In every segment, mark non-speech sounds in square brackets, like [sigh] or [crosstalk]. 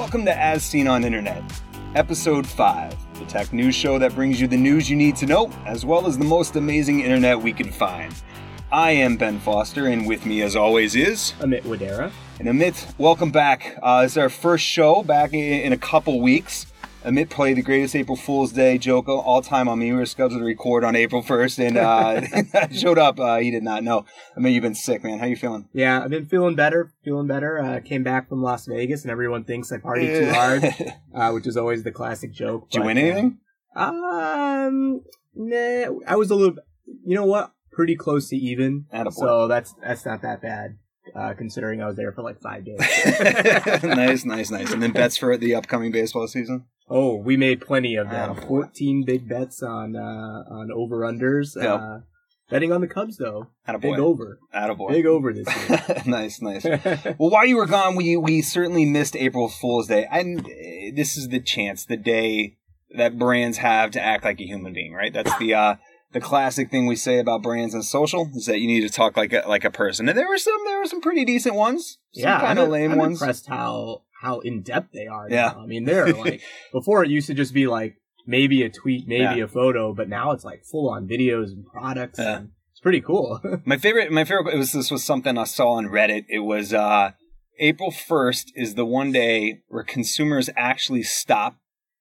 Welcome to As Seen on Internet, Episode 5, the tech news show that brings you the news you need to know, as well as the most amazing internet we can find. I am Ben Foster, and with me, as always, is Amit Wadera. And Amit, welcome back. Uh, this is our first show back in, in a couple weeks. Amit played the greatest April Fool's Day joke all time on me. We were scheduled to record on April 1st, and uh, [laughs] showed up. Uh, he did not know. I mean, you've been sick, man. How are you feeling? Yeah, I've been feeling better. Feeling better. Uh, came back from Las Vegas, and everyone thinks I partied too hard, [laughs] uh, which is always the classic joke. Did but, you win anything? Um, nah. I was a little. You know what? Pretty close to even. Attaboy. So that's that's not that bad. Uh, considering I was there for like five days. [laughs] nice, nice, nice. And then bets for the upcoming baseball season. Oh, we made plenty of them. Oh, Fourteen big bets on uh, on over unders. Yep. Uh, betting on the Cubs though. Attaboy. Big over. Attaboy. Big over this year. [laughs] nice, nice. [laughs] well, while you were gone, we we certainly missed April Fool's Day, and this is the chance, the day that brands have to act like a human being, right? That's the uh, the classic thing we say about brands and social is that you need to talk like a, like a person, and there were some there were some pretty decent ones. Some yeah, kind of lame I'm ones. Impressed how how in depth they are. Yeah, now. I mean they're [laughs] like before it used to just be like maybe a tweet, maybe yeah. a photo, but now it's like full on videos and products. Yeah. And it's pretty cool. [laughs] my favorite, my favorite. It was this was something I saw on Reddit. It was uh April first is the one day where consumers actually stop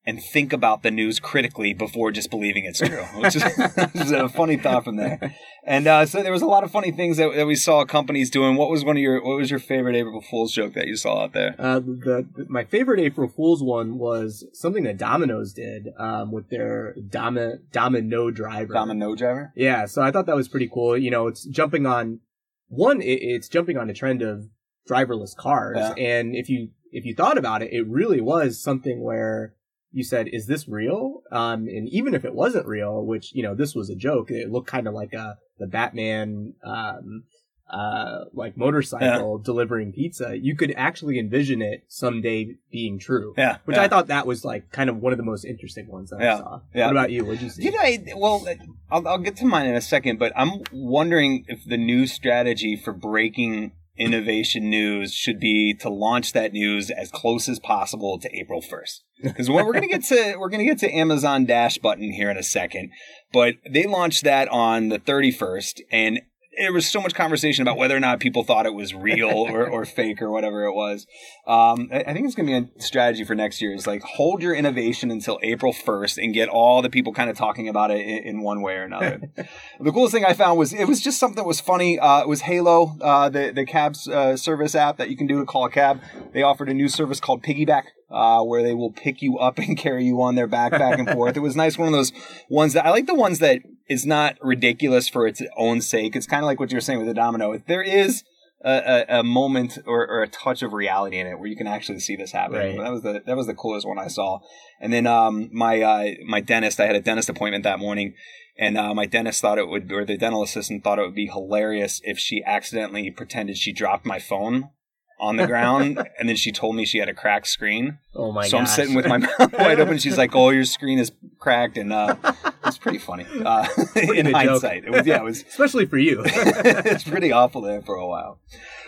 and think about the news critically before just believing it's true, which is, [laughs] which is a funny thought from there. And uh, so there was a lot of funny things that, that, we saw companies doing. What was one of your What was your favorite April Fool's joke that you saw out there? Uh, the, the, my favorite April Fool's one was something that Domino's did um, with their Dom- Domino driver. Domino driver. Yeah, so I thought that was pretty cool. You know, it's jumping on one. It, it's jumping on a trend of driverless cars, yeah. and if you if you thought about it, it really was something where you said, "Is this real?" Um, and even if it wasn't real, which you know this was a joke, it looked kind of like a the Batman um, uh, like motorcycle yeah. delivering pizza. You could actually envision it someday being true. Yeah, which yeah. I thought that was like kind of one of the most interesting ones that yeah. I saw. Yeah. What about you? What did you see? You know, I, well, I'll, I'll get to mine in a second, but I'm wondering if the new strategy for breaking innovation news should be to launch that news as close as possible to April 1st. Because [laughs] we're going to get to we're going to get to Amazon Dash button here in a second, but they launched that on the 31st, and there was so much conversation about whether or not people thought it was real [laughs] or, or fake or whatever it was. Um, I, think it's going to be a strategy for next year is like hold your innovation until April 1st and get all the people kind of talking about it in, in one way or another. [laughs] the coolest thing I found was it was just something that was funny. Uh, it was Hailo, uh, the, the cab uh, service app that you can do to call a cab. They offered a new service called Piggyback uh, where they will pick you up and [laughs] carry you on their back, back and forth. It was nice. One of those ones that I like the ones that is not ridiculous for its own sake. It's kind of like what you're saying with the domino. There is a, a, a moment or, or, a touch of reality in it where you can actually see this happening. Right. That was the that was the coolest one I saw. And then um, my uh, my dentist, I had a dentist appointment that morning, and uh, my dentist thought it would, or the dental assistant thought it would be hilarious if she accidentally pretended she dropped my phone on the ground, [laughs] and then she told me she had a cracked screen. Oh my! So gosh. I'm sitting with my mouth [laughs] wide open. She's like, "Oh, your screen is cracked," and uh, it's pretty funny. Uh, [laughs] in hindsight, it was yeah, it was [laughs] especially for you. [laughs] it's pretty awful there for a while.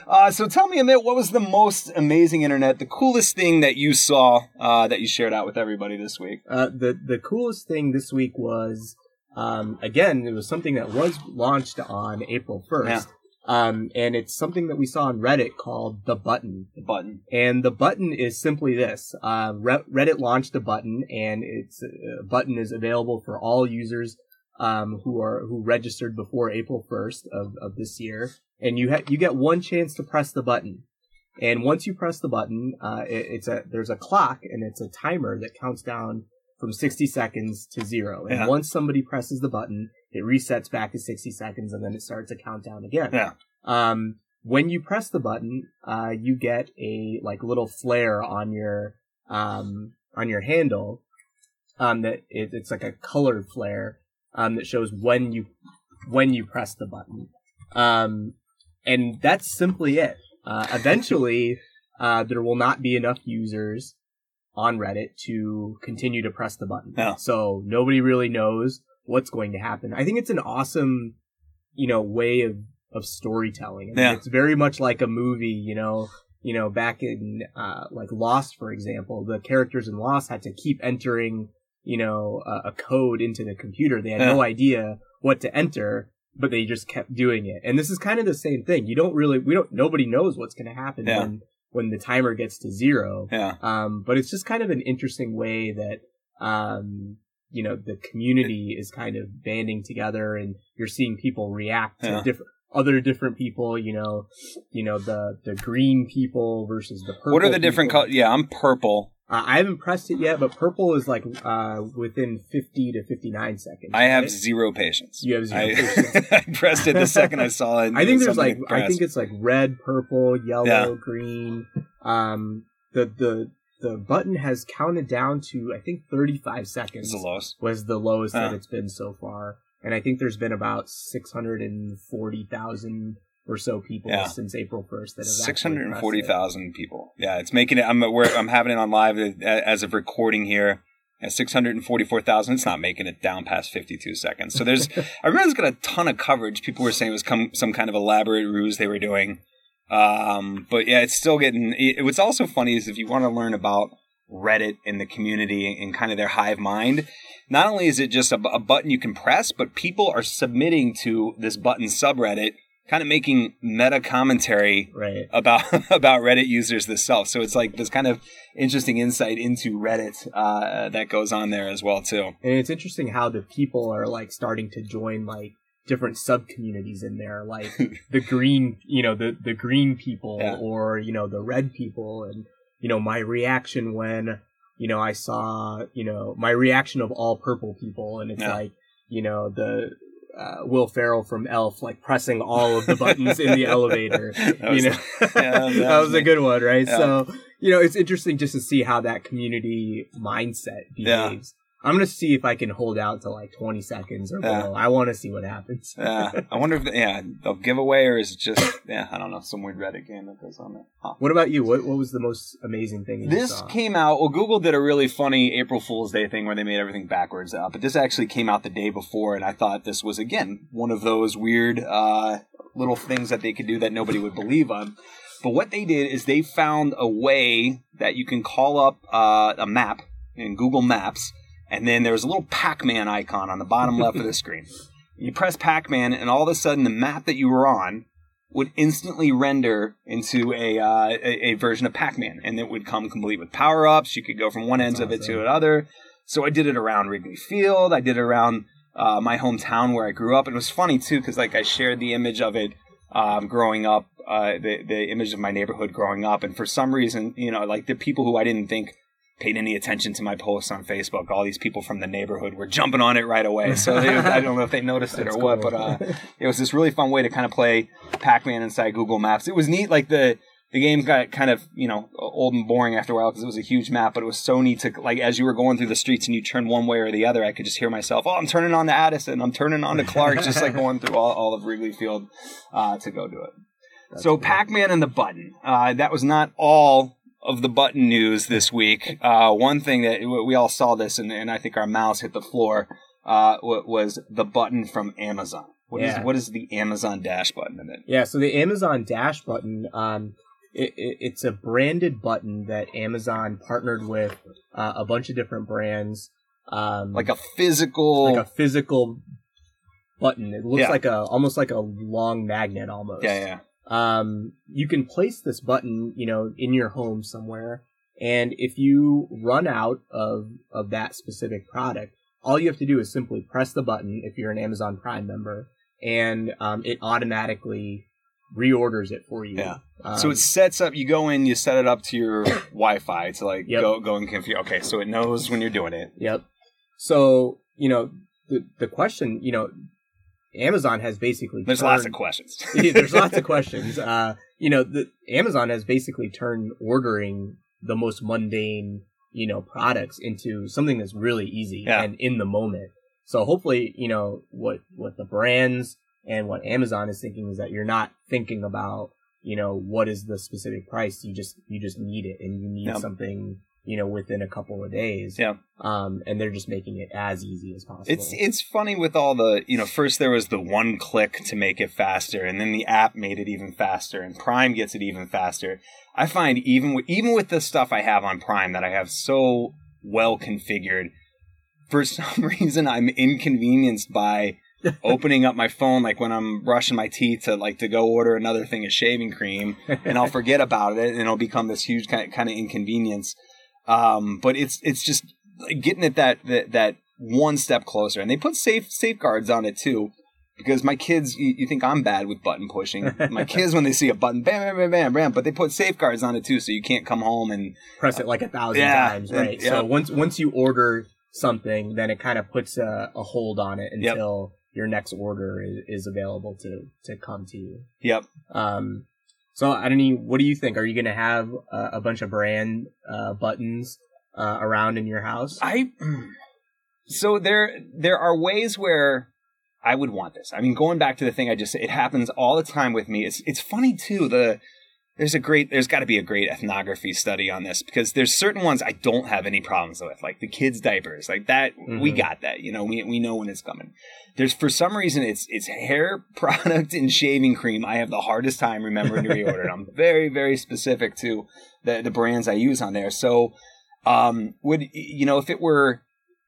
Uh, so tell me, Amit, what was the most amazing internet, the coolest thing that you saw uh, that you shared out with everybody this week? Uh, the the coolest thing this week was um, again, it was something that was launched on April first. Yeah. Um, and it's something that we saw on Reddit called the button. The button. And the button is simply this. Uh, Reddit launched a button and it's a uh, button is available for all users, um, who are, who registered before April 1st of, of this year. And you ha- you get one chance to press the button. And once you press the button, uh, it, it's a, there's a clock and it's a timer that counts down from 60 seconds to zero. And yeah. once somebody presses the button, it resets back to 60 seconds and then it starts a countdown again. Yeah. Um, when you press the button, uh, you get a like little flare on your, um, on your handle. Um, that it, it's like a colored flare, um, that shows when you, when you press the button. Um, and that's simply it. Uh, eventually, [laughs] uh, there will not be enough users on Reddit to continue to press the button. Yeah. So nobody really knows what's going to happen. I think it's an awesome, you know, way of, of storytelling. I mean, yeah. It's very much like a movie, you know, you know, back in, uh, like Lost, for example, the characters in Lost had to keep entering, you know, a, a code into the computer. They had Yeah. no idea what to enter, but they just kept doing it. And this is kind of the same thing. You don't really, we don't, nobody knows what's going to happen Yeah. when, when the timer gets to zero. Yeah. Um, but it's just kind of an interesting way that, um, you know, the community is kind of banding together and you're seeing people react to Yeah. different, other different people, you know, you know, the, the green people versus the purple. What are the different colors? Yeah, I'm purple. Uh, I haven't pressed it yet, but purple is like, uh, within 50 to 59 seconds. I have right? zero patience. You have zero I, patience. [laughs] I pressed it the second I saw it. [laughs] I think there's like I think it's like red, purple, yellow, Yeah. green. Um, the the the button has counted down to I think 35 It's seconds the lowest. was the lowest that Huh. it's been so far, and I think there's been about 640,000 or so people Yeah. since April 1st that have actually Six hundred and pressed forty it. thousand people. Yeah, it's making it. I'm we're, I'm having it on live uh, as of recording here. At six hundred and forty-four thousand, it's not making it down past fifty-two seconds. So there's, I remember it's got a ton of coverage. People were saying it was come, some kind of elaborate ruse they were doing. Um, but yeah, it's still getting. It, what's also funny is if you want to learn about Reddit and the community and kind of their hive mind, not only is it just a, a button you can press, but people are submitting to this button subreddit, kind of making meta commentary Right. about [laughs] about Reddit users themselves. So it's like this kind of interesting insight into Reddit uh, that goes on there as well too. And it's interesting how the people are like starting to join like different sub communities in there, like [laughs] the green, you know, the the green people Yeah. or you know the red people, and you know my reaction when you know I saw you know my reaction of all purple people, and it's Yeah. like you know the. Uh, Will Ferrell from Elf, like pressing all of the buttons in the [laughs] elevator. Was- you know, [laughs] yeah, that that was was a good one, right? So, you know, it's interesting just to see how that community mindset behaves. I'm gonna see if I can hold out to like 20 seconds or below. I want to see what happens. [laughs] Yeah, I wonder if yeah they'll give away or is it just yeah I don't know some weird Reddit game that goes on there. Huh. What about you? What What was the most amazing thing This came out. Well, Google did a really funny April Fool's Day thing where they made everything backwards. Uh, but this actually came out the day before, and I thought this was again one of those weird uh, little things that they could do that nobody would believe on. But what they did is they found a way that you can call up uh, a map in Google Maps, and then there's a little Pac-Man icon on the bottom left of the [laughs] screen. You press Pac-Man, and all of a sudden, the map that you were on would instantly render into a, uh, a a version of Pac-Man, and it would come complete with power-ups. You could go from one end That's of it to another. So I did it around Wrigley Field. I did it around uh, my hometown where I grew up. And It was funny too because like I shared the image of it um, growing up, uh, the the image of my neighborhood growing up, and for some reason, you know, like the people who I didn't think paid any attention to my posts on Facebook, all these people from the neighborhood were jumping on it right away. So they, [laughs] I don't know if they noticed it or That's what, but uh, [laughs] it was this really fun way to kind of play Pac-Man inside Google Maps. It was neat, like the the game got kind of you know old and boring after a while because it was a huge map, but it was so neat to like as you were going through the streets and you turn one way or the other, I could just hear myself, oh, I'm turning on to Addison, I'm turning on to Clark, [laughs] just like going through all, all of Wrigley Field uh, to go do it. That's so cool. Pac-Man and the button. Uh, that was not all of the button news this week. Uh, one thing that we all saw this, and, and I think our mouse hit the floor, uh, was the button from Amazon. What is Yeah. what is the Amazon Dash button in it? Yeah, so the Amazon Dash button, um, it, it, it's a branded button that Amazon partnered with uh, a bunch of different brands. Um, Like a physical. like a physical button. It looks Yeah. like a almost like a long magnet almost. yeah, yeah. Um, you can place this button, you know, in your home somewhere, and if you run out of of that specific product, all you have to do is simply press the button if you're an Amazon Prime member, and um, it automatically reorders it for you. Yeah. Um, so it sets up. You go in, you set it up to your [coughs] Wi-Fi to like Yep. go go and configure. Okay, so it knows when you're doing it. Yep. So you know the the question, you know, Amazon has basically There's lots of questions. [laughs] There's lots of [laughs] questions. Uh, you know, the Amazon has basically turned ordering the most mundane, you know, products into something that's really easy Yeah. and in the moment. So hopefully, you know, what what the brands and what Amazon is thinking is that you're not thinking about, you know, what is the specific price. You just you just need it, and you need Yep. something you know, within a couple of days. Yeah. Um, and they're just making it as easy as possible. It's it's funny with all the you know first there was the one click to make it faster, and then the app made it even faster, and Prime gets it even faster. I find even with, even with the stuff I have on Prime that I have so well configured, for [laughs] some reason I'm inconvenienced by [laughs] opening up my phone like when I'm brushing my teeth to like to go order another thing of shaving cream, and I'll forget about it, and it'll become this huge kind kind of inconvenience. Um, but it's it's just getting it that, that that one step closer, and they put safe safeguards on it too. Because my kids, you, you think I'm bad with button pushing. My [laughs] kids, when they see a button, bam, bam, bam, bam, bam, but they put safeguards on it too, so you can't come home and press it like a thousand Yeah, times, and- right? yeah. So once once you order something, then it kind of puts a, a hold on it Yep. until your next order is, is available to to come to you. yep. Um, so I don't know. What do you think? Are you going to have uh, a bunch of brand uh, buttons uh, around in your house? I [clears throat] so there there are ways where I would want this. I mean, going back to the thing I just said, it happens all the time with me. It's it's funny too. The there's a great there's got to be a great ethnography study on this because there's certain ones I don't have any problems with, like the kids' diapers, like that. We Mhm. got that. You know, we we know when it's coming. There's for some reason it's it's hair [laughs] product and shaving cream. I have the hardest time remembering to [laughs] reorder. it. I'm very very specific to the the brands I use on there. So um would you know if it were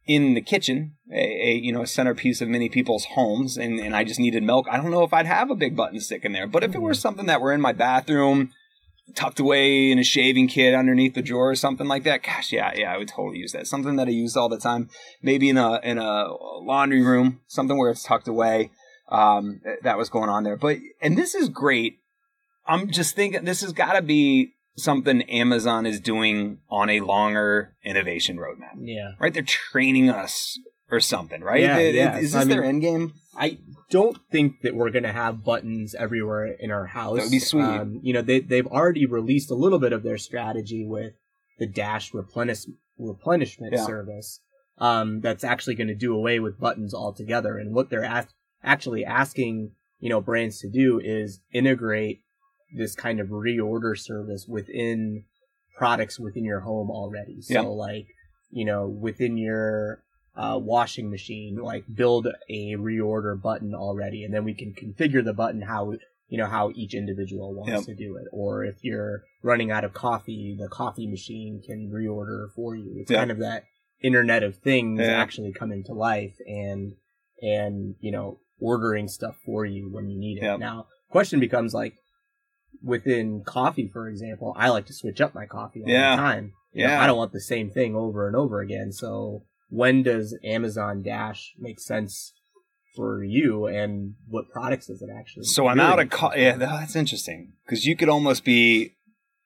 in the kitchen a, a you know a centerpiece of many people's homes and, and i just needed milk i don't know if i'd have a big button stick in there but if it were something that were in my bathroom tucked away in a shaving kit underneath the drawer or something like that. Gosh yeah yeah i would totally use that. Something that i use all the time. Maybe in a in a laundry room something where it's tucked away. Um that was going on there. But and this is great. I'm just thinking this has got to be something amazon is doing on a longer innovation roadmap. Yeah, right? They're training us or something, right? Yeah, Is- yeah. Is this I their mean- end game? I don't think that we're going to have buttons everywhere in our house. That would be sweet. Um, you know, they they've already released a little bit of their strategy with the Dash replenish, replenishment Yeah. service. Um, that's actually going to do away with buttons altogether. And what they're ask, actually asking, you know, brands to do is integrate this kind of reorder service within products within your home already. So Yeah. like, you know, within your uh, washing machine, like build a reorder button already, and then we can configure the button how you know how each individual wants Yep. to do it. Or if you're running out of coffee, the coffee machine can reorder for you. It's Yeah. kind of that Internet of Things Yeah. actually coming to life, and and you know ordering stuff for you when you need it. Yep. Now, question becomes like within coffee, for example, I like to switch up my coffee all Yeah. the time. You know, Yeah. I don't want the same thing over and over again. So when does Amazon Dash make sense for you and what products does it actually? So I'm out of co- yeah, that's interesting because you could almost be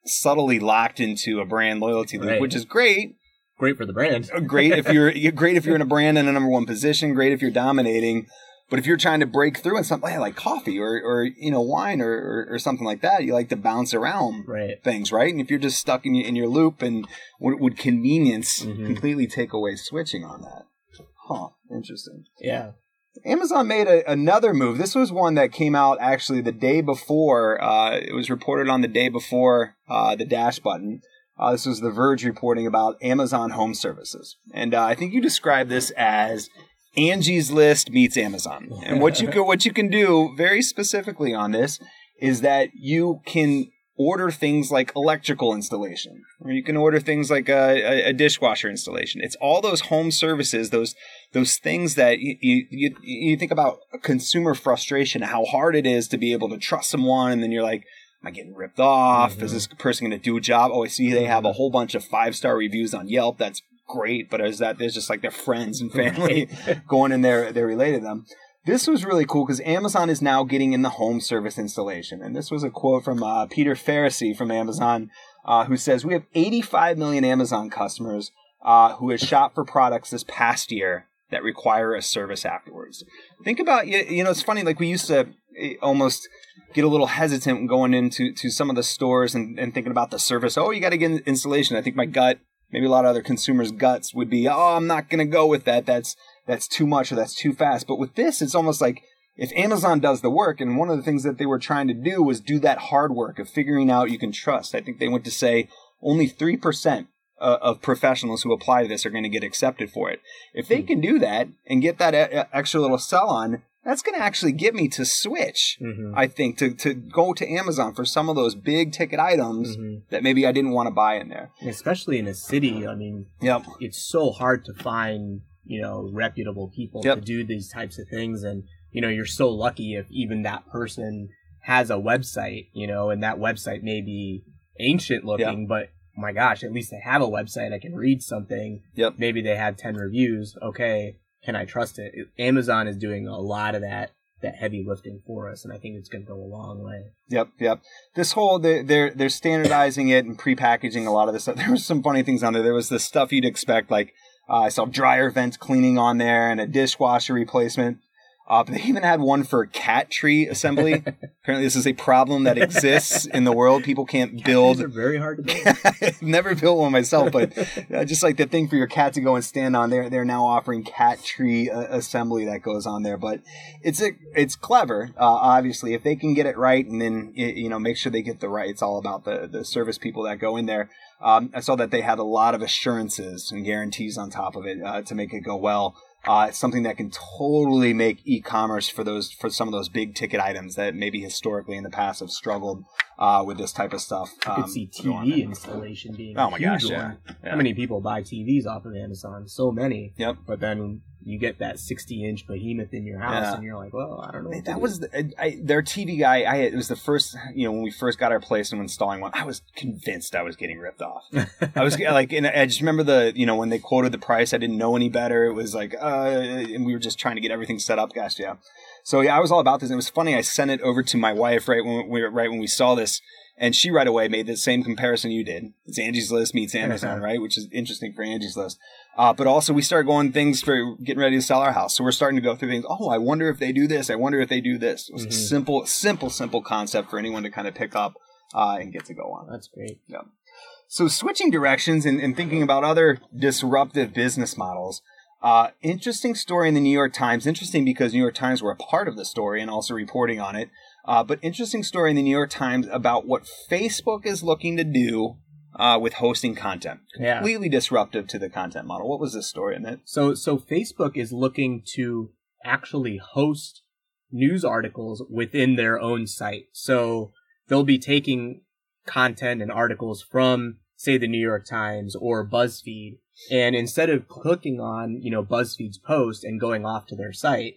subtly locked into a brand loyalty loop, Right. which is great. Great for the brand. Uh, great if you're you're [laughs] great if you're in a brand in a number one position. Great if you're dominating. But if you're trying to break through in something like coffee or, or you know wine or, or, or something like that, you like to bounce around Right. things, right? And if you're just stuck in your, in your loop, and would, would convenience Mhm. completely take away switching on that? Huh. Interesting. Yeah. Amazon made a, another move. This was one that came out actually the day before. Uh, it was reported on the day before uh, the dash button. Uh, this was The Verge reporting about Amazon Home Services, and uh, I think you described this as Angie's List meets Amazon. And what you [laughs] can what you can do very specifically on this is that you can order things like electrical installation, or you can order things like a, a, a dishwasher installation. It's all those home services, those those things that you, you you you think about consumer frustration, how hard it is to be able to trust someone, and then you're like, am I getting ripped off? Is mm-hmm. this person going to do a job? Oh, I see they have a mm-hmm. whole bunch of five star reviews on Yelp. That's great, but is that there's just like their friends and family [laughs] going in there? They're related to them. This was really cool because Amazon is now getting in the home service installation. And this was a quote from uh, Peter Faricy from Amazon, uh, who says, We have 85 million Amazon customers uh, who have shopped for products this past year that require a service afterwards. Think about, you, you know, it's funny, like we used to eh, almost get a little hesitant going into to some of the stores and, and thinking about the service. Oh, you got to get an installation. I think my gut, maybe a lot of other consumers' guts would be, oh, I'm not going to go with that. That's that's too much or that's too fast. But with this, it's almost like if Amazon does the work, and one of the things that they were trying to do was do that hard work of figuring out you can trust. I think they went to say only 3% uh, of professionals who apply to this are going to get accepted for it. If they Hmm. can do that and get that e- extra little sell on, that's going to actually get me to switch. Mhm. I think to to go to Amazon for some of those big ticket items Mhm. that maybe I didn't want to buy in there. especially in a city. I mean, Yep. it's so hard to find you know reputable people Yep. to do these types of things, and you know you're so lucky if even that person has a website, you know, and that website may be ancient looking, but my gosh, at least they have a website. I can read something. Yep. Maybe they have ten reviews. Okay, can I trust it? Amazon is doing a lot of that that heavy lifting for us, and I think it's going to go a long way. Yep, yep. This whole they're they're, they're standardizing it and prepackaging a lot of this stuff. [laughs] There was some funny things on there. There was the stuff you'd expect, like uh, I saw dryer vent cleaning on there and a dishwasher replacement. Uh, but they even had one for cat tree assembly. [laughs] Apparently, this is a problem that exists in the world. People can't build These are very hard to build. [laughs] Never built one myself, but uh, just like the thing for your cat to go and stand on, they're they're now offering cat tree uh, assembly that goes on there. But it's a, it's clever, uh, obviously, if they can get it right, and then y- you know make sure they get the right. It's all about the the service people that go in there. Um, I saw that they had a lot of assurances and guarantees on top of it uh, to make it go well. Uh, it's something that can totally make e-commerce for those for some of those big ticket items that maybe historically in the past have struggled uh, with this type of stuff. I could um, see TV installation being Oh a my huge gosh, yeah. one. Yeah. How many people buy TVs off of Amazon? So many. Yep. But then you get that 60 inch behemoth in your house, Yeah. and you're like, well, I don't know. That do. was the, I, their TV guy. I it was the first, you know, when we first got our place and installing one. I was convinced I was getting ripped off. I was [laughs] like, and I just remember the, you know, when they quoted the price, I didn't know any better. It was like, uh, and we were just trying to get everything set up. Gosh, yeah. So yeah, I was all about this. And it was funny. I sent it over to my wife right when we right when we saw this, and she right away made the same comparison you did. It's Angie's List meets Amazon, right? Which is interesting for Angie's List. Uh, but also we started going things for getting ready to sell our house. So we're starting to go through things. Oh, I wonder if they do this. I wonder if they do this. It was a Mhm. simple, simple, simple concept for anyone to kind of pick up uh, and get to go on. That's great. Yeah. So switching directions and, and thinking about other disruptive business models. Uh, interesting story in the New York Times. Interesting because New York Times were a part of the story and also reporting on it. Uh, but interesting story in the New York Times about what Facebook is looking to do uh, with hosting content. Yeah. Completely disruptive to the content model. What was this story in it? So, so Facebook is looking to actually host news articles within their own site. So they'll be taking content and articles from, say, the New York Times or BuzzFeed, and instead of clicking on, you know, BuzzFeed's post and going off to their site,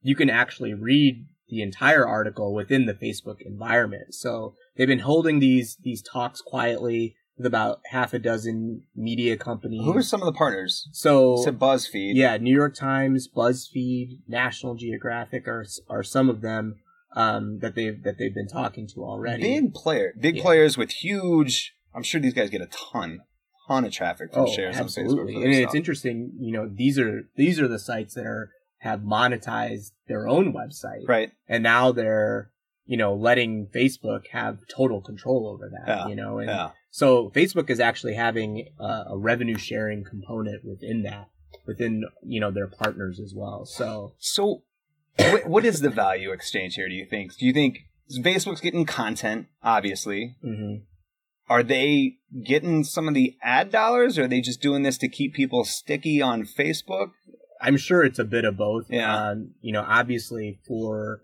you can actually read the entire article within the Facebook environment. So they've been holding these these talks quietly with about half a dozen media companies. Who are some of the partners? so You said BuzzFeed. yeah, New York Times, BuzzFeed, National Geographic are are some of them um, that they've that they've been talking to already. Big player, big Yeah. players with huge. I'm sure these guys get a ton, ton of traffic from oh, shares on Facebook. and their it's interesting. You know, these are these are the sites that are have monetized their own website, right? and now they're you know letting Facebook have total control over that. Yeah, You know, and Yeah, so Facebook is actually having a, a revenue sharing component within that, within you know their partners as well. So So, what, what is the value exchange here? Do you think? Do you think Facebook's getting content? Obviously, mhm. are they getting some of the ad dollars? Or are they just doing this to keep people sticky on Facebook? I'm sure it's a bit of both. Yeah. Um, you know, obviously for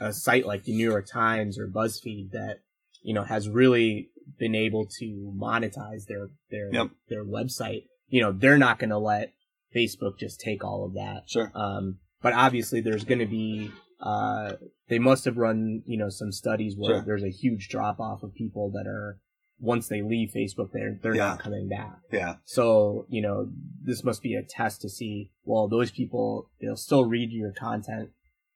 a site like the New York Times or BuzzFeed that, you know, has really been able to monetize their, their, Yep. their website, you know, they're not going to let Facebook just take all of that. Sure. Um, but obviously there's going to be, uh, they must have run, you know, some studies where Sure. there's a huge drop off of people that are, once they leave Facebook, they're, they're Yeah. not coming back. Yeah, So, you know, this must be a test to see, well, those people, they'll still read your content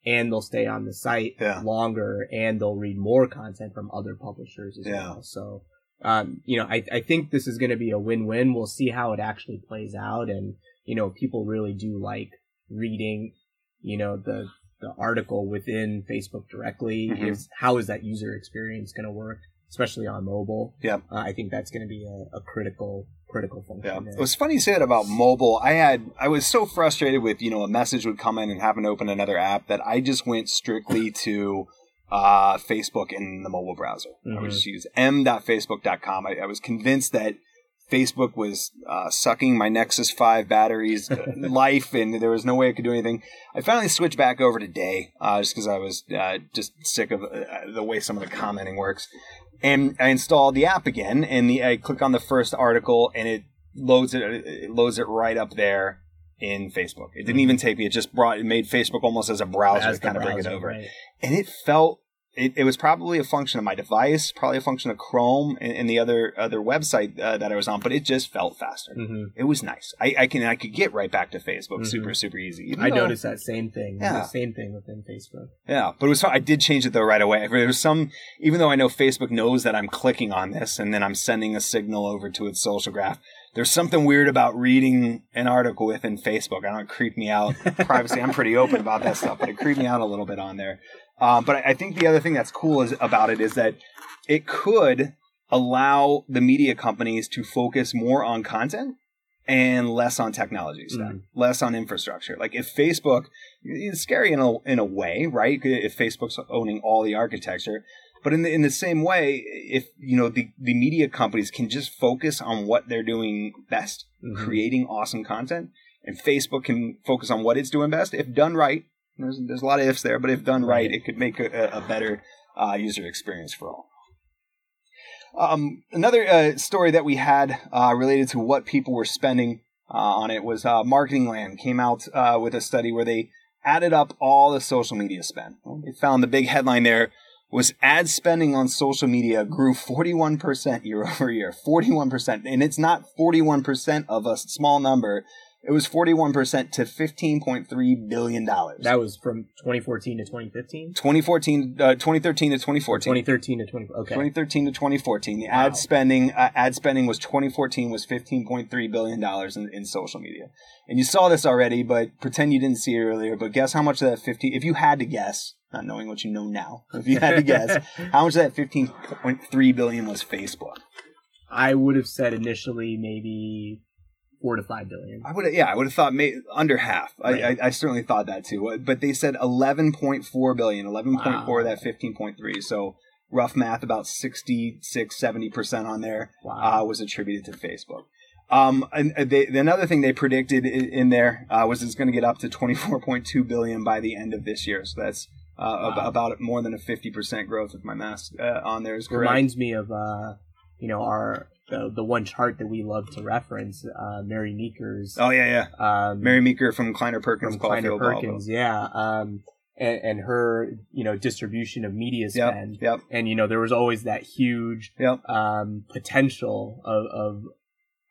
and they'll stay on the site Yeah. longer and they'll read more content from other publishers as Yeah. well. So, um, you know, I, I think this is going to be a win-win. We'll see how it actually plays out. And, you know, people really do like reading, you know, the, the article within Facebook directly Mhm. is how is that user experience going to work, especially on mobile. Yeah, Uh, I think that's going to be a, a critical, critical function. yeah. there. It was funny you said about mobile. I had I was so frustrated with you know a message would come in and happen to open another app that I just went strictly [laughs] to uh, Facebook in the mobile browser. I would just use m.facebook.com. I, I was convinced that Facebook was uh, sucking my Nexus 5 batteries [laughs] life, and there was no way I could do anything. I finally switched back over to Day uh, just because I was uh, just sick of uh, the way some of the commenting works. And I installed the app again, and the, I click on the first article, and it loads it, it loads it right up there in Facebook. It didn't even mm-hmm. take me; it just brought it made Facebook almost as a browser As to kind of bring it over right. and it felt it, it was probably a function of my device, probably a function of Chrome and, and the other other website uh, that I was on, but it just felt faster. Mhm. It was nice. I, I can I could get right back to Facebook Mhm. super super easy. I though- noticed that same thing. Yeah. The same thing within Facebook. Yeah, but it was. I did change it though right away. There was some, even though I know Facebook knows that I'm clicking on this and then I'm sending a signal over to its social graph. There's something weird about reading an article within Facebook. I don't creep me out. Privacy. I'm pretty open about that stuff, but it creeped me out a little bit on there. Um, but I I think the other thing that's cool is about it is that it could allow the media companies to focus more on content and less on technology stack, Mm. less on infrastructure. Like if Facebook, it's scary in a in a way, right? If Facebook's owning all the architecture, but in the in the same way, if you know the the media companies can just focus on what they're doing best, Mhm. creating awesome content, and Facebook can focus on what it's doing best. If done right, there's there's a lot of ifs there, but if done right, it could make a, a better uh, user experience for all. Um, another uh, story that we had uh, related to what people were spending uh, on it was uh, Marketing Land came out uh, with a study where they added up all the social media spend. They found the big headline there was ad spending on social media grew 41% year [laughs] over year. 41%. And it's not 41% of a small number. It was 41% to $15.3 billion. That was from 2014 to 2015. 2014, uh, 2013 to 2014. 2013 to 20. Okay. 2013 to 2014. The Wow. ad spending, uh, ad spending was 2014 was 15.3 billion dollars in, in social media. And you saw this already, but pretend you didn't see it earlier. But guess how much of that 50? If you had to guess, not knowing what you know now, if you had to guess, [laughs] how much of that 15.3 billion was Facebook? I would have said initially maybe four to five billion. I would, have, yeah, I would have thought may, under half. I, Right. I, I certainly thought that too. But they said 11.4 billion, 11.4 Wow. of that 15.3. So rough math, about 66, 70 percent on there. Wow. uh, was attributed to Facebook. Um, and they, another thing they predicted i- in there uh, was it's going to get up to 24.2 billion by the end of this year. So that's uh, ab- about more than a 50% growth if my math uh, on there is correct. Reminds me of uh, you know, our the, the one chart that we love to reference, uh, Mary Meeker's. oh yeah, yeah. um, Mary Meeker from Kleiner Perkins, from Kleiner. Perkins, yeah, um, and, and her you know distribution of media spend, yep, and you know there was always that huge yep. um, potential of of,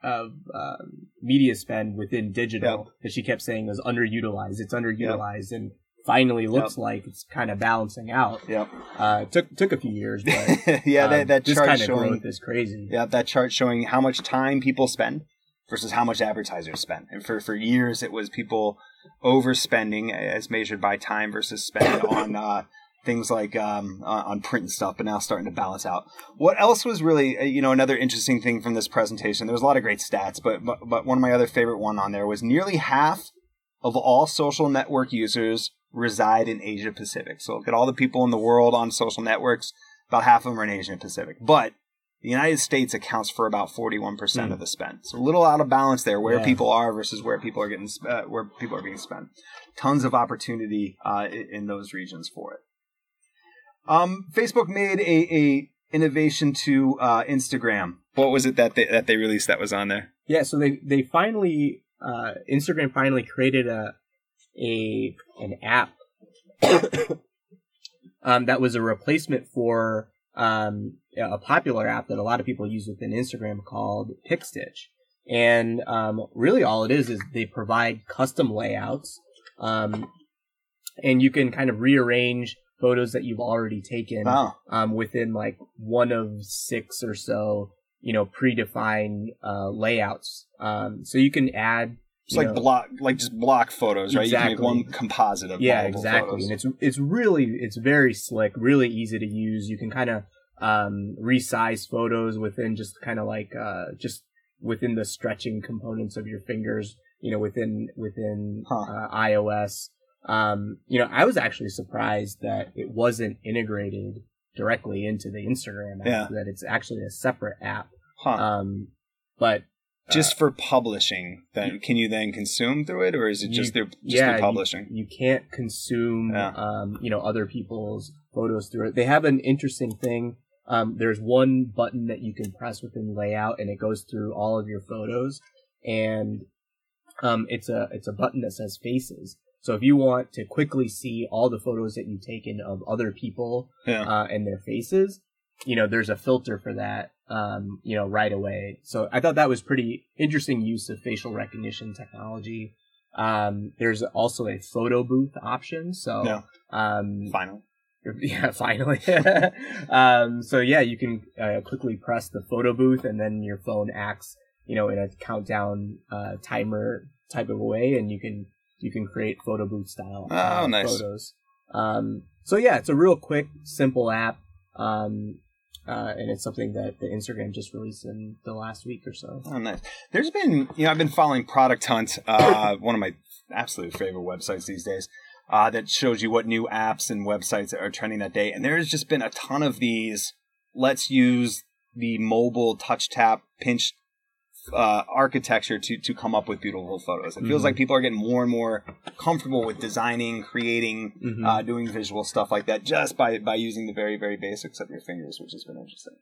of um, media spend within digital Yep. that she kept saying was underutilized. It's underutilized, and finally looks like it's kind of balancing out. Yep. Uh, it took took a few years, but [laughs] yeah, um, that, that chart kind of showing growth is crazy. Yeah, that chart showing how much time people spend versus how much advertisers spend. And for, for years, it was people overspending as measured by time versus spend [coughs] on uh, things like um, uh, on print and stuff, but now starting to balance out. What else was really, uh, you know, another interesting thing from this presentation? There was a lot of great stats, but, but, but one of my other favorite one on there was nearly half of all social network users reside in Asia Pacific. So look at all the people in the world on social networks, about half of them are in Asia Pacific. But the United States accounts for about 41% Hmm. of the spend. So a little out of balance there where Yeah. people are versus where people are getting uh, where people are being spent. Tons of opportunity uh, in those regions for it. Um, Facebook made a, a innovation to uh, Instagram. What was it that they, that they released that was on there? Yeah, so they they finally uh, Instagram finally created a a an app [coughs] um, that was a replacement for um, a popular app that a lot of people use within Instagram called PicStitch. And um, really, all it is is they provide custom layouts, um, and you can kind of rearrange photos that you've already taken Oh, um, within like one of six or so, you know, predefined uh, layouts. Um, so you can add, it's like know- block, like just block photos, right? You can make one composite of yeah, exactly, photos. and it's it's really it's very slick, really easy to use. You can kind of um, resize photos within just kind of like uh, just within the stretching components of your fingers. You know, within within Huh. uh, iOS. Um, you know, I was actually surprised that it wasn't integrated directly into the Instagram app. Yeah. That it's actually a separate app. Huh. Um, But just uh, for publishing, then can you then consume through it, or is it just their just yeah, their publishing? You, you can't consume, yeah. um, you know, other people's photos through it. They have an interesting thing. Um, there's one button that you can press within layout, and it goes through all of your photos, and um, it's a it's a button that says faces. So if you want to quickly see all the photos that you've taken of other people yeah. uh, and their faces, you know, there's a filter for that, um, you know, right away. So I thought that was pretty interesting use of facial recognition technology. Um, there's also a photo booth option. So, yeah. um, finally. [laughs] Yeah, finally. [laughs] um, so yeah, you can uh, quickly press the photo booth and then your phone acts, you know, in a countdown, uh, timer type of a way and you can, you can create photo booth style oh, uh, nice. photos. Um, so yeah, it's a real quick, simple app. Um, uh, and it's something that the Instagram just released in the last week or so. Oh, nice. There's been, you know, I've been following Product Hunt, uh, [coughs] one of my absolute favorite websites these days, uh, that shows you what new apps and websites are trending that day. And there's just been a ton of these. Let's use the mobile touch tap pinch uh, architecture to to come up with beautiful photos. It feels mm-hmm. like people are getting more and more comfortable with designing, creating, mm-hmm. uh, doing visual stuff like that just by by using the very very basics of your fingers, which has been interesting.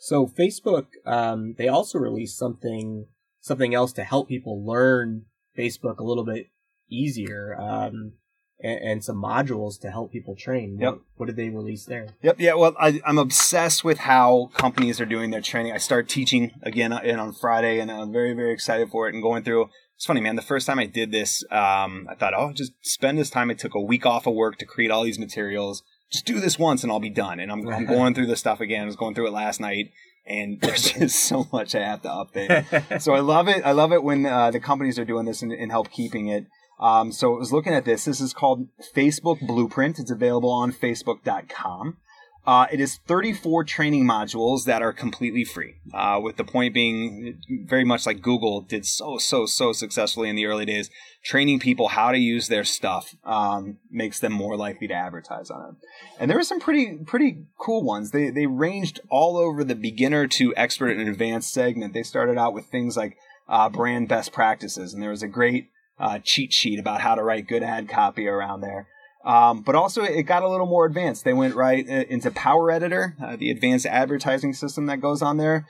So Facebook, um, they also released something something else to help people learn Facebook a little bit easier. Um, and, and, some modules to help people train. Yep. What, what, did they release there? Yep. Yeah. Well, I, am obsessed with how companies are doing their training. I start teaching again uh, on Friday, and I'm very, very excited for it. And going through, it's funny, man. The first time I did this, um, I thought, oh, just spend this time. I took a week off of work to create all these materials. Just do this once, and I'll be done. And I'm, I'm [laughs] going through this stuff again. I was going through it last night and there's [laughs] just so much I have to update. [laughs] so I love it. I love it when uh, the companies are doing this and, and help keeping it. Um, so I was looking at this. This is called Facebook Blueprint. It's available on Facebook.com. Uh, it is 34 training modules that are completely free. Uh, with the point being, very much like Google did so so so successfully in the early days, training people how to use their stuff um, makes them more likely to advertise on it. And there were some pretty pretty cool ones. They they ranged all over the beginner to expert and advanced segment. They started out with things like uh, brand best practices, and there was a great uh, cheat sheet about how to write good ad copy around there. Um, but also, it got a little more advanced. They went right uh, into Power Editor, uh, the advanced advertising system that goes on there.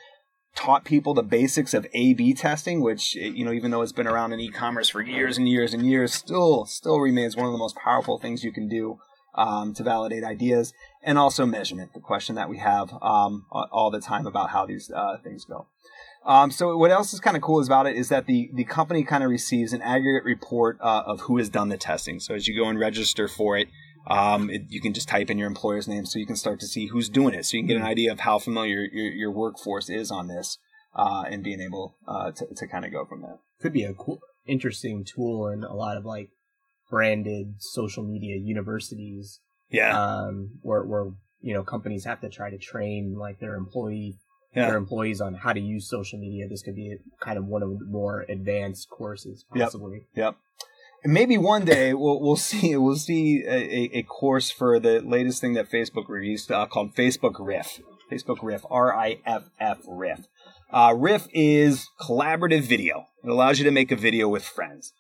Taught people the basics of A/B testing, which you know, even though it's been around in e-commerce for years and years and years, still still remains one of the most powerful things you can do um, to validate ideas. And also measurement, the question that we have um, all the time about how these uh, things go. Um, so what else is kind of cool about it is that the, the company kind of receives an aggregate report uh, of who has done the testing. So as you go and register for it, um, it, you can just type in your employer's name so you can start to see who's doing it. So you can get an idea of how familiar your, your workforce is on this uh, and being able uh, to, to kind of go from there. Could be a cool, interesting tool in a lot of like branded social media universities. Yeah. Um, where, where, you know, companies have to try to train like their employee yeah. their employees on how to use social media. This could be kind of one of the more advanced courses, possibly. Yep. yep. And maybe one day we'll we'll [laughs] see we'll see a, a course for the latest thing that Facebook released uh, called Facebook Riff. Facebook Riff, R I F F Riff. Uh, Riff is collaborative video. It allows you to make a video with friends.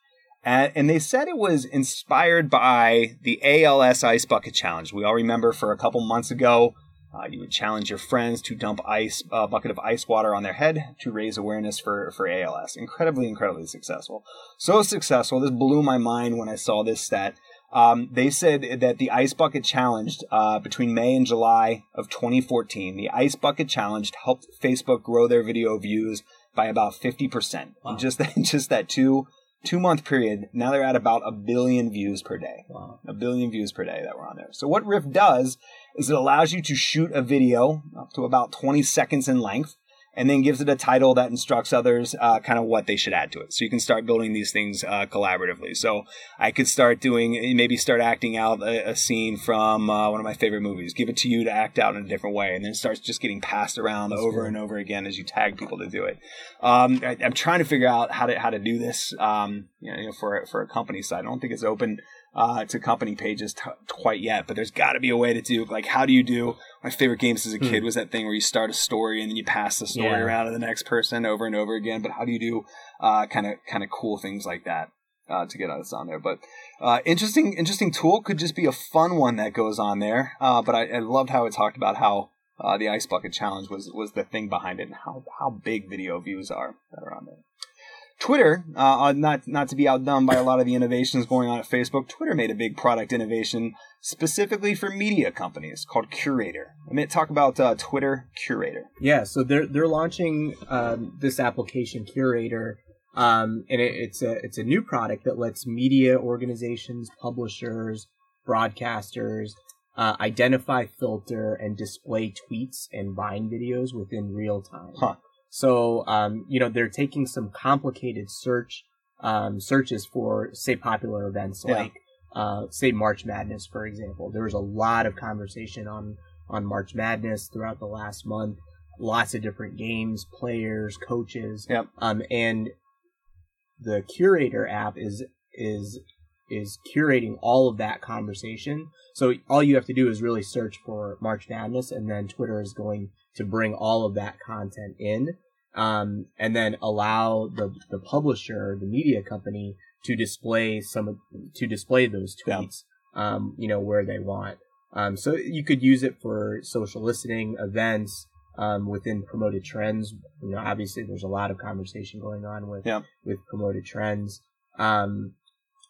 And, and, they said it was inspired by the ALS Ice Bucket Challenge. We all remember for a couple months ago, uh, you would challenge your friends to dump ice a uh, bucket of ice water on their head to raise awareness for, for ALS. Incredibly, incredibly successful. So successful, this blew my mind when I saw this stat. Um, they said that the Ice Bucket Challenge uh, between May and July of 2014, the Ice Bucket Challenge helped Facebook grow their video views by about 50%. Wow. Just [laughs] that, just that two two month period, now they're at about a billion views per day. Wow. A billion views per day that were on there. So what Riff does is it allows you to shoot a video up to about 20 seconds in length and then gives it a title that instructs others uh, kind of what they should add to it. So you can start building these things uh, collaboratively. So I could start doing, maybe start acting out a, a scene from uh, one of my favorite movies, give it to you to act out in a different way, and then it starts just getting passed around That's over and over again as you tag people to do it. Um, I, am trying to figure out how to how to do this, um, you know, for for a company side. I don't think it's open uh, to company pages t- quite yet, but there's got to be a way to do like how do you do? My favorite games as a kid hmm. was that thing where you start a story and then you pass the story yeah. around to the next person over and over again. But how do you do kind of kind of cool things like that? Uh, to get us on there. But uh, interesting, interesting tool could just be a fun one that goes on there. Uh, but I, I, loved how it talked about how uh, the ice bucket challenge was was the thing behind it and how how big video views are that are on there. Twitter, uh, uh, not not to be outdone by a lot of the innovations going on at Facebook, Twitter made a big product innovation specifically for media companies called Curator. I mean, talk about uh, Twitter Curator. Yeah, so they're they're launching um, this application Curator, um, and it, it's a it's a new product that lets media organizations, publishers, broadcasters uh, identify, filter, and display tweets and Vine videos within real time. Huh. So, um, you know, they're taking some complicated search um, searches for, say, popular events yeah. like, uh, say, March Madness, for example. There was a lot of conversation on on March Madness throughout the last month. Lots of different games, players, coaches, yep. um, and the Curator app is is is curating all of that conversation. So all you have to do is really search for March Madness, and then Twitter is going to bring all of that content in, um, and then allow the the publisher, the media company, to display some to display those tweets, yeah. um, you know, where they want. Um, so you could use it for social listening events. Um, within promoted trends, you know, obviously there's a lot of conversation going on with yeah. with promoted trends. Um,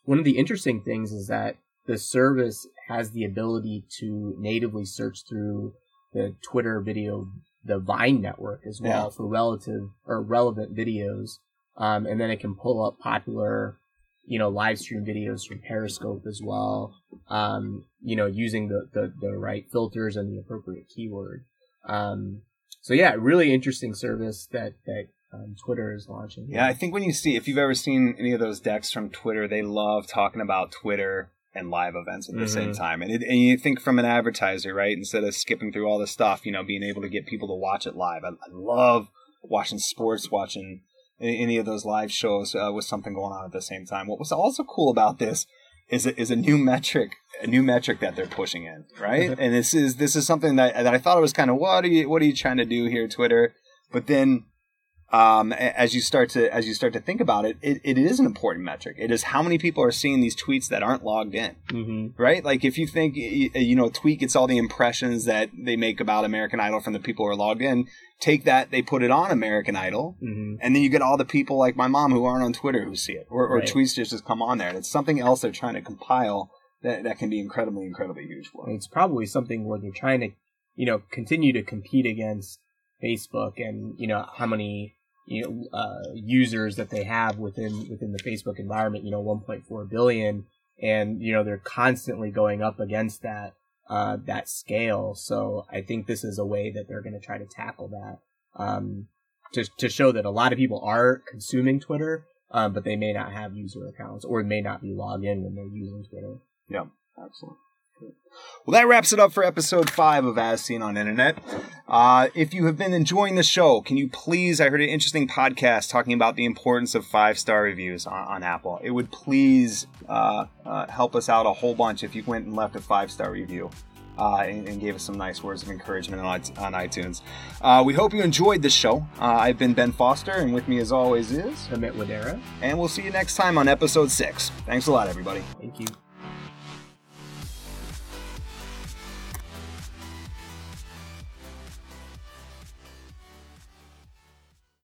one of the interesting things is that the service has the ability to natively search through the Twitter video, the Vine network as well yeah. for relative or relevant videos. Um, and then it can pull up popular, you know, live stream videos from Periscope as well. Um, you know, using the, the, the right filters and the appropriate keyword. Um, so yeah, really interesting service that, that um, Twitter is launching. Yeah, I think when you see, if you've ever seen any of those decks from Twitter, they love talking about Twitter and live events at the mm-hmm. same time. And, it, and you think from an advertiser, right? Instead of skipping through all the stuff, you know, being able to get people to watch it live. I, I love watching sports, watching any of those live shows uh, with something going on at the same time. What was also cool about this is a, is a new metric, a new metric that they're pushing in, right? and this is this is something that that I thought it was kind of what are you what are you trying to do here, Twitter? But then um, as you start to as you start to think about it, it, it is an important metric. It is how many people are seeing these tweets that aren't logged in, mm-hmm. right? Like if you think you know a tweet gets all the impressions that they make about American Idol from the people who are logged in, take that they put it on American Idol, mm-hmm. and then you get all the people like my mom who aren't on Twitter who see it, or, or right. tweets just just come on there. And it's something else they're trying to compile that that can be incredibly incredibly huge for. It's probably something where they're trying to you know continue to compete against Facebook and you know how many you know, uh, users that they have within within the Facebook environment. You know, 1.4 billion, and you know they're constantly going up against that uh, that scale. So I think this is a way that they're going to try to tackle that um, to to show that a lot of people are consuming Twitter, um, but they may not have user accounts or may not be logged in when they're using Twitter. Yeah, excellent. Well, that wraps it up for episode five of As Seen on Internet. Uh, if you have been enjoying the show, can you please? I heard an interesting podcast talking about the importance of five star reviews on, on, Apple. It would please uh, uh, help us out a whole bunch if you went and left a five star review. Uh, and, and, gave us some nice words of encouragement on, on iTunes. Uh, we hope you enjoyed this show. Uh, I've been Ben Foster, and with me as always is Amit Wadera. And we'll see you next time on episode six. Thanks a lot, everybody. Thank you.